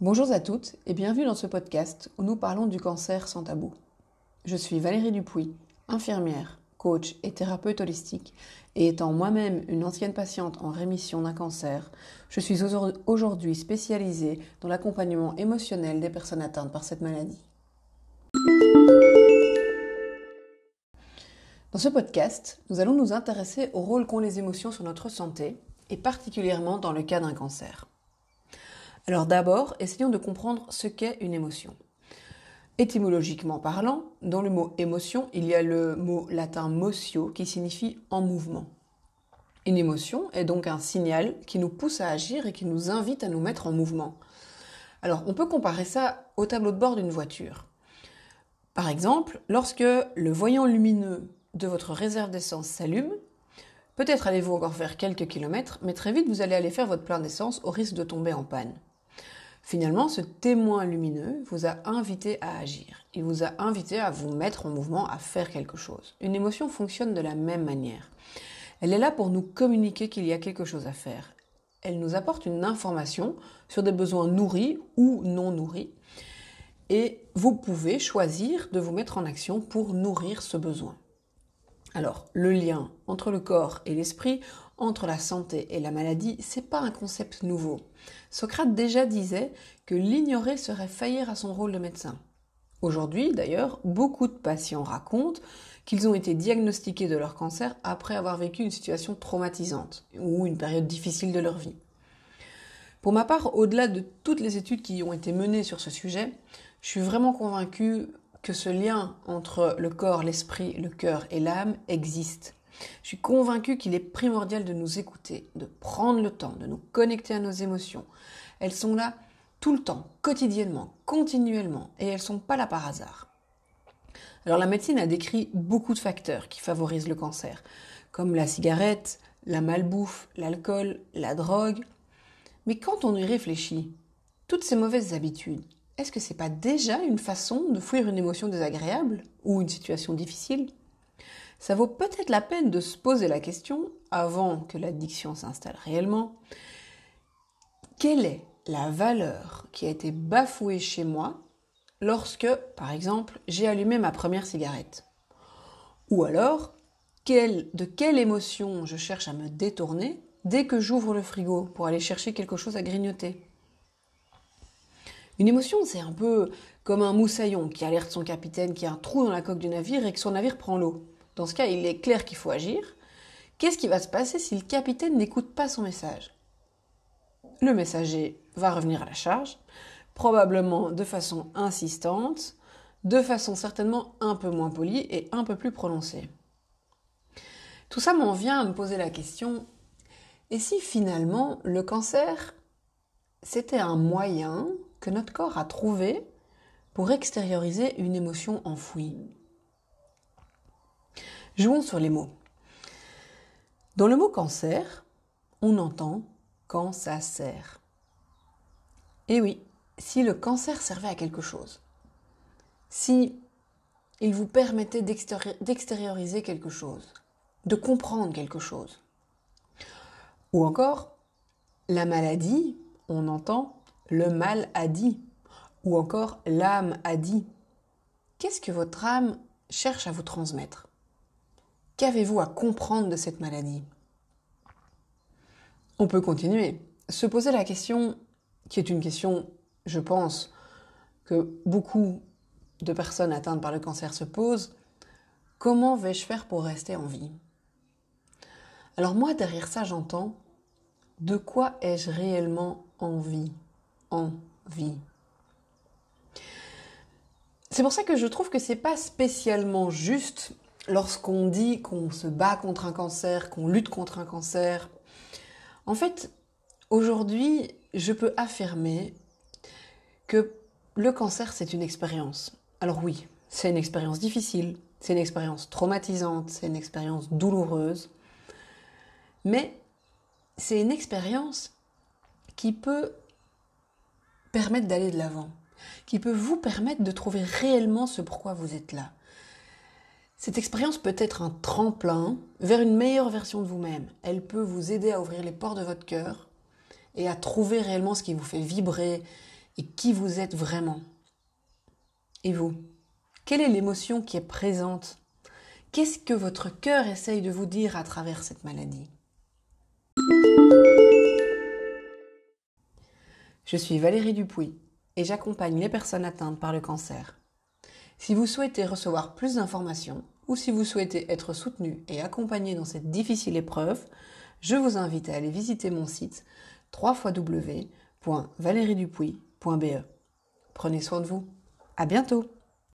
Bonjour à toutes et bienvenue dans ce podcast où nous parlons du cancer sans tabou. Je suis Valérie Dupuis, infirmière, coach et thérapeute holistique et étant moi-même une ancienne patiente en rémission d'un cancer, je suis aujourd'hui spécialisée dans l'accompagnement émotionnel des personnes atteintes par cette maladie. Dans ce podcast, nous allons nous intéresser au rôle qu'ont les émotions sur notre santé et particulièrement dans le cas d'un cancer. Alors d'abord, essayons de comprendre ce qu'est une émotion. Étymologiquement parlant, dans le mot émotion, il y a le mot latin motio qui signifie en mouvement. Une émotion est donc un signal qui nous pousse à agir et qui nous invite à nous mettre en mouvement. Alors on peut comparer ça au tableau de bord d'une voiture. Par exemple, lorsque le voyant lumineux de votre réserve d'essence s'allume, Peut-être allez-vous encore faire quelques kilomètres, mais très vite vous allez aller faire votre plein d'essence au risque de tomber en panne. Finalement, ce témoin lumineux vous a invité à agir. Il vous a invité à vous mettre en mouvement, à faire quelque chose. Une émotion fonctionne de la même manière. Elle est là pour nous communiquer qu'il y a quelque chose à faire. Elle nous apporte une information sur des besoins nourris ou non nourris. Et vous pouvez choisir de vous mettre en action pour nourrir ce besoin. Alors, le lien entre le corps et l'esprit, entre la santé et la maladie, c'est pas un concept nouveau. Socrate déjà disait que l'ignorer serait faillir à son rôle de médecin. Aujourd'hui, d'ailleurs, beaucoup de patients racontent qu'ils ont été diagnostiqués de leur cancer après avoir vécu une situation traumatisante ou une période difficile de leur vie. Pour ma part, au-delà de toutes les études qui ont été menées sur ce sujet, je suis vraiment convaincue que ce lien entre le corps, l'esprit, le cœur et l'âme existe. Je suis convaincue qu'il est primordial de nous écouter, de prendre le temps, de nous connecter à nos émotions. Elles sont là tout le temps, quotidiennement, continuellement, et elles ne sont pas là par hasard. Alors la médecine a décrit beaucoup de facteurs qui favorisent le cancer, comme la cigarette, la malbouffe, l'alcool, la drogue. Mais quand on y réfléchit, toutes ces mauvaises habitudes, est-ce que c'est pas déjà une façon de fuir une émotion désagréable ou une situation difficile? Ça vaut peut-être la peine de se poser la question, avant que l'addiction s'installe réellement, quelle est la valeur qui a été bafouée chez moi lorsque, par exemple, j'ai allumé ma première cigarette? Ou alors, de quelle émotion je cherche à me détourner dès que j'ouvre le frigo pour aller chercher quelque chose à grignoter? Une émotion, c'est un peu comme un moussaillon qui alerte son capitaine qu'il y a un trou dans la coque du navire et que son navire prend l'eau. Dans ce cas, il est clair qu'il faut agir. Qu'est-ce qui va se passer si le capitaine n'écoute pas son message? Le messager va revenir à la charge, probablement de façon insistante, de façon certainement un peu moins polie et un peu plus prononcée. Tout ça m'en vient à me poser la question, et si finalement le cancer, c'était un moyen que notre corps a trouvé pour extérioriser une émotion enfouie. Jouons sur les mots. Dans le mot cancer, on entend quand ça sert. Et oui, si le cancer servait à quelque chose, si il vous permettait d'extérioriser quelque chose, de comprendre quelque chose, ou encore la maladie, on entend le mal a dit, ou encore l'âme a dit. Qu'est-ce que votre âme cherche à vous transmettre? Qu'avez-vous à comprendre de cette maladie? On peut continuer. Se poser la question, qui est une question, je pense, que beaucoup de personnes atteintes par le cancer se posent, comment vais-je faire pour rester en vie? Alors moi, derrière ça, j'entends, de quoi ai-je réellement envie? Envie. C'est pour ça que je trouve que c'est pas spécialement juste lorsqu'on dit qu'on se bat contre un cancer, qu'on lutte contre un cancer. En fait, aujourd'hui, je peux affirmer que le cancer, c'est une expérience. Alors oui, c'est une expérience difficile, c'est une expérience traumatisante, c'est une expérience douloureuse, mais c'est une expérience qui peut permettre d'aller de l'avant, qui peut vous permettre de trouver réellement ce pourquoi vous êtes là. Cette expérience peut être un tremplin vers une meilleure version de vous-même. Elle peut vous aider à ouvrir les portes de votre cœur et à trouver réellement ce qui vous fait vibrer et qui vous êtes vraiment. Et vous Quelle est l'émotion qui est présente? Qu'est-ce que votre cœur essaye de vous dire à travers cette maladie? Je suis Valérie Dupuis et j'accompagne les personnes atteintes par le cancer. Si vous souhaitez recevoir plus d'informations ou si vous souhaitez être soutenu et accompagné dans cette difficile épreuve, je vous invite à aller visiter mon site www.valériedupuis.be. Prenez soin de vous. À bientôt!